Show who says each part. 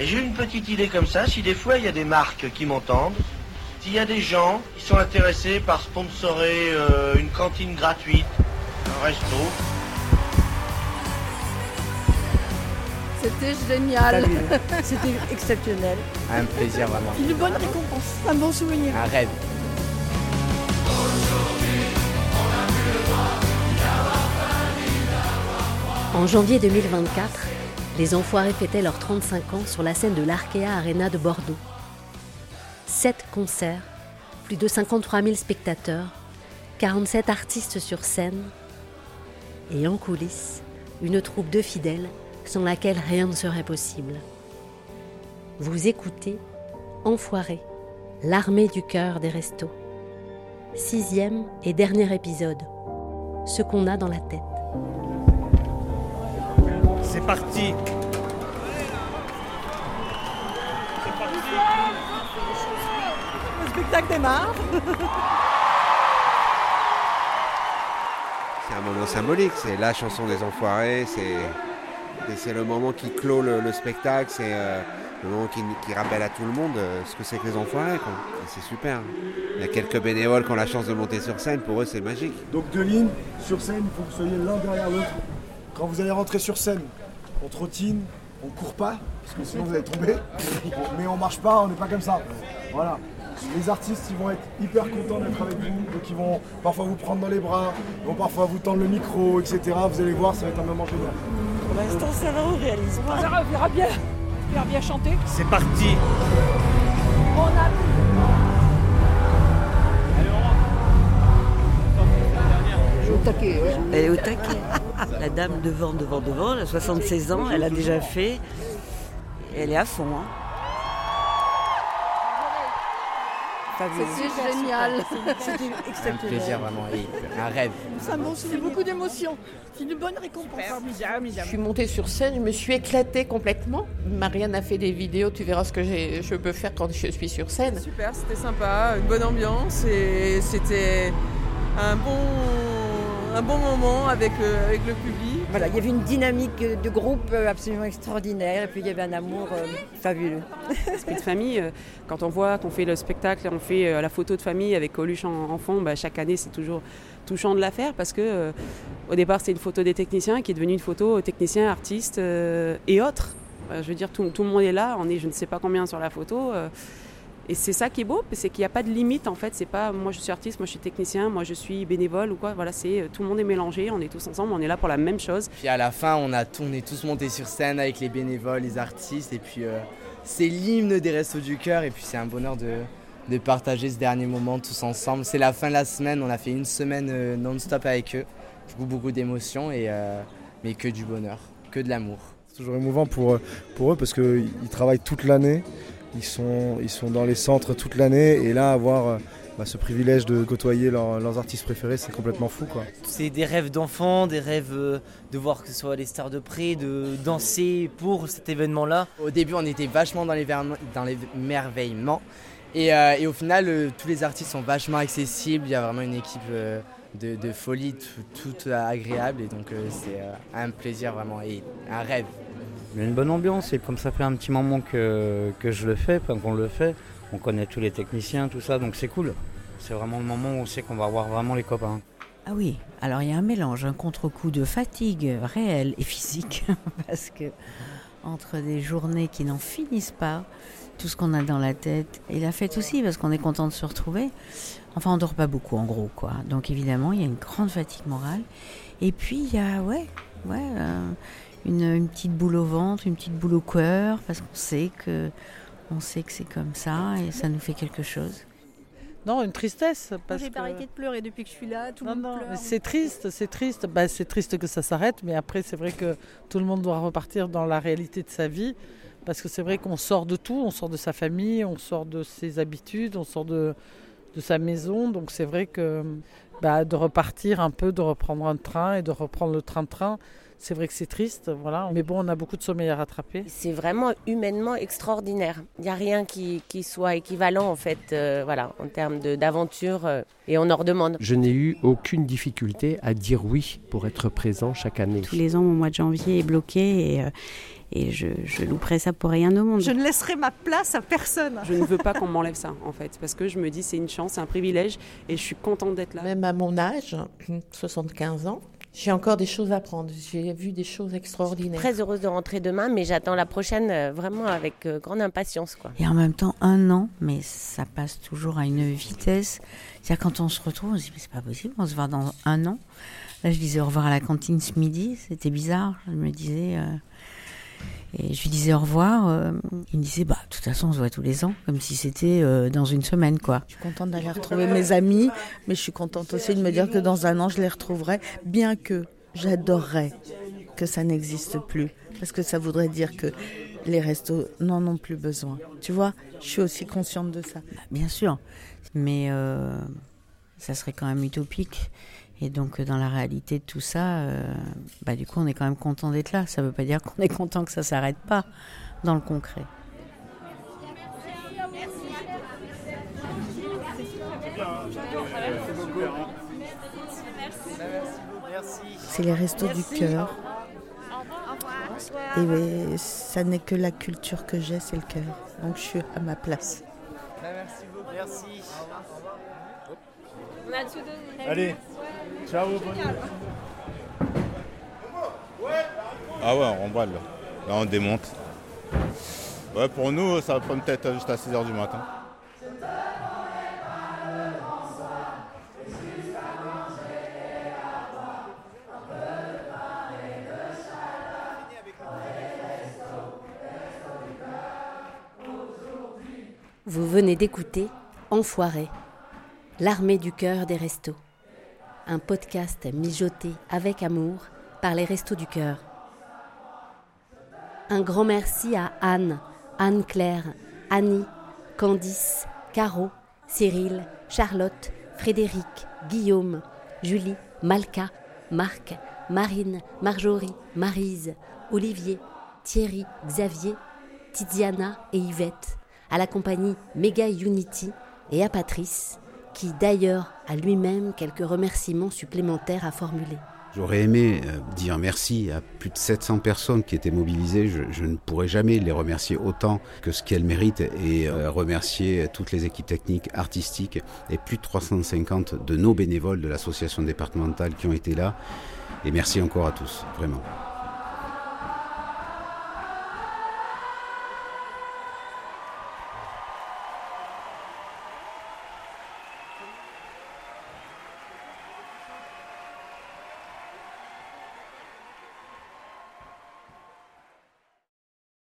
Speaker 1: Et j'ai une petite idée comme ça, si des fois il y a des marques qui m'entendent, s'il y a des gens qui sont intéressés par sponsorer euh, une cantine gratuite, un resto,
Speaker 2: C'était génial.
Speaker 3: C'était exceptionnel.
Speaker 4: Un plaisir vraiment.
Speaker 2: Une bonne récompense, un bon souvenir.
Speaker 4: Un rêve.
Speaker 5: En janvier 2024, les Enfoirés fêtaient leurs 35 ans sur la scène de l'Arkea Arena de Bordeaux. Sept concerts, plus de 53 000 spectateurs, 47 artistes sur scène et en coulisses, une troupe de fidèles sans laquelle rien ne serait possible. Vous écoutez Enfoirés, l'armée du cœur des restos. Sixième et dernier épisode. Ce qu'on a dans la tête.
Speaker 6: C'est parti
Speaker 3: Le spectacle démarre.
Speaker 7: C'est un moment symbolique, c'est la chanson des enfoirés, c'est c'est le moment qui clôt le, le spectacle, c'est euh, le moment qui, qui rappelle à tout le monde euh, ce que c'est que les enfoirés. C'est super. Il y a quelques bénévoles qui ont la chance de monter sur scène, pour eux c'est magique.
Speaker 8: Donc deux lignes, sur scène, il faut que vous soyez l'un derrière l'autre. Quand vous allez rentrer sur scène, on trottine, on court pas, parce que sinon vous allez tomber. Mais on marche pas, on n'est pas comme ça. Voilà. Les artistes, ils vont être hyper contents d'être avec vous, donc ils vont parfois vous prendre dans les bras, ils vont parfois vous tendre le micro, etc. Vous allez voir, ça va être un moment génial.
Speaker 3: Pour l'instant, ça va, on réalise pas. On verra bien. On verra bien chanter.
Speaker 6: C'est parti
Speaker 9: Elle est au taquet. La dame devant, devant, devant, elle a 76 ans, elle a déjà fait. Elle est à fond. Hein.
Speaker 2: C'était génial.
Speaker 3: C'était
Speaker 4: Un
Speaker 3: exceptionnel.
Speaker 4: plaisir vraiment. Et un rêve.
Speaker 2: C'est un bon souvenir. beaucoup d'émotions. C'est une bonne récompense.
Speaker 10: Je suis montée sur scène, je me suis éclatée complètement. Marianne a fait des vidéos, tu verras ce que j'ai- je peux faire quand je suis sur scène.
Speaker 11: Super, c'était sympa, une bonne ambiance et c'était un bon, un bon moment avec le, avec le public.
Speaker 3: Voilà, il y avait une dynamique de groupe absolument extraordinaire et puis il y avait un amour euh, fabuleux.
Speaker 12: Esprit de famille, euh, quand on voit qu'on fait le spectacle et on fait euh, la photo de famille avec Coluche en, en fond, bah, chaque année c'est toujours touchant de la faire parce que euh, au départ c'était une photo des techniciens qui est devenue une photo techniciens, artistes euh, et autres. Euh, je veux dire, tout, tout le monde est là, on est je ne sais pas combien sur la photo. Et c'est ça qui est beau, c'est qu'il n'y a pas de limite en fait. C'est pas moi je suis artiste, moi je suis technicien, moi je suis bénévole ou quoi. Voilà, c'est euh, tout le monde est mélangé, on est tous ensemble, on est là pour la même chose.
Speaker 4: Puis à la fin, on, a, tout- on est tous montés sur scène avec les bénévoles, les artistes. Et puis euh, c'est l'hymne des Restos du Cœur. Et puis c'est un bonheur de, de partager ce dernier moment tous ensemble. C'est la fin de la semaine. On a fait une semaine euh, non-stop avec eux. Du coup, beaucoup d'émotions, et, euh, mais que du bonheur, que de l'amour.
Speaker 8: C'est toujours émouvant pour, pour eux parce qu'ils travaillent toute l'année, ils sont, ils sont dans les centres toute l'année et là avoir euh, bah, ce privilège de côtoyer leurs- leurs artistes préférés, c'est complètement fou quoi.
Speaker 13: C'est des rêves d'enfants, des rêves euh, de voir que ce soit les stars de près, de danser pour cet événement-là.
Speaker 4: Au début, on était vachement dans l'émerveillement. Et, euh, et au final, euh, tous les artistes sont vachement accessibles. Il y a vraiment une équipe euh, de, de folie, tout, tout agréable. Et donc, euh, c'est euh, un plaisir vraiment et un rêve.
Speaker 14: Il y a une bonne ambiance et comme ça fait un petit moment que, que je le fais, qu'on le fait, on connaît tous les techniciens, tout ça, donc c'est cool. C'est vraiment le moment où on sait qu'on va voir vraiment les copains.
Speaker 15: Ah oui, alors il y a un mélange, un contre-coup de fatigue réelle et physique, parce que entre des journées qui n'en finissent pas, tout ce qu'on a dans la tête, et la fête aussi, parce qu'on est content de se retrouver. Enfin, on dort pas beaucoup, en gros, quoi. Donc évidemment, il y a une grande fatigue morale. Et puis, il y a, ouais, ouais, euh, une, une petite boule au ventre, une petite boule au cœur, parce qu'on sait que, on sait que c'est comme ça, et ça nous fait quelque chose.
Speaker 16: Non, une tristesse. Parce
Speaker 2: J'ai
Speaker 16: que...
Speaker 2: pas arrêté de pleurer depuis que je suis là. Tout le monde
Speaker 16: non,
Speaker 2: pleure.
Speaker 16: c'est triste, c'est triste. Bah, c'est triste que ça s'arrête, mais après, c'est vrai que tout le monde doit repartir dans la réalité de sa vie. Parce que c'est vrai qu'on sort de tout, on sort de sa famille, on sort de ses habitudes, on sort de, de sa maison. Donc c'est vrai que bah, de repartir un peu, de reprendre un train et de reprendre le train-train, c'est vrai que c'est triste. Voilà. Mais bon, on a beaucoup de sommeil à rattraper.
Speaker 17: C'est vraiment humainement extraordinaire. Il n'y a rien qui, qui soit équivalent en fait, euh, voilà, en termes de- d'aventure, euh, et on en redemande.
Speaker 18: Je n'ai eu aucune difficulté à dire oui pour être présent chaque année.
Speaker 19: Tous les ans, mon mois de janvier est bloqué et, euh,
Speaker 15: Et je, je louperai ça pour rien au monde.
Speaker 2: Je ne laisserai ma place à personne.
Speaker 12: Je ne veux pas qu'on m'enlève ça, en fait, parce que je me dis c'est une chance, c'est un privilège, et je suis contente d'être là.
Speaker 10: Même à mon âge, 75 ans, j'ai encore des choses à apprendre. J'ai vu des choses extraordinaires.
Speaker 17: Très heureuse de rentrer demain, mais j'attends la prochaine euh, vraiment avec euh, grande impatience. Quoi.
Speaker 15: Et en même temps, un an, mais ça passe toujours à une vitesse. C'est-à-dire quand on se retrouve, on se dit, mais c'est pas possible, on se voit dans un an. Là, je disais au revoir à la cantine ce midi, c'était bizarre. Je me disais... euh, Et je lui disais au revoir. euh, il me disait, bah, de toute façon, on se voit tous les ans, comme si c'était euh, dans une semaine, quoi.
Speaker 18: Je suis contente d'aller retrouver mes amis, mais je suis contente aussi de me dire que dans un an, je les retrouverai, bien que j'adorerais que ça n'existe plus. Parce que ça voudrait dire que les restos n'en ont plus besoin. Tu vois, je suis aussi consciente de ça.
Speaker 15: Bien sûr, mais euh, ça serait quand même utopique. Et donc, euh, dans la réalité de tout ça, euh, bah, du coup, on est quand même content d'être là. Ça ne veut pas dire qu'on est content que ça s'arrête pas dans le concret.
Speaker 18: C'est les restos du cœur. Et ça n'est que la culture que j'ai, c'est le cœur. Donc je suis à ma place.
Speaker 6: Merci beaucoup. Merci.
Speaker 17: On a tout donné.
Speaker 6: Allez, ciao.
Speaker 19: Ah ouais, on remballe là. Là, on démonte. Ouais, pour nous, ça va prendre peut-être juste à 6h du matin.
Speaker 5: Vous venez d'écouter Enfoiré, l'armée du cœur des restos. Un podcast mijoté avec amour par les restos du cœur. Un grand merci à Anne, Anne-Claire, Annie, Candice, Caro, Cyril, Charlotte, Frédéric, Guillaume, Julie, Malka, Marc, Marine, Marjorie, Marise, Olivier, Thierry, Xavier, Tiziana et Yvette, à la compagnie Mega Unity et à Patrice, qui d'ailleurs a lui-même quelques remerciements supplémentaires à formuler.
Speaker 20: J'aurais aimé euh, dire merci à plus de 700 personnes qui étaient mobilisées. Je, ne pourrais jamais les remercier autant que ce qu'elles méritent et euh, remercier toutes les équipes techniques, artistiques et plus de 350 de nos bénévoles de l'association départementale qui ont été là. Et merci encore à tous, vraiment.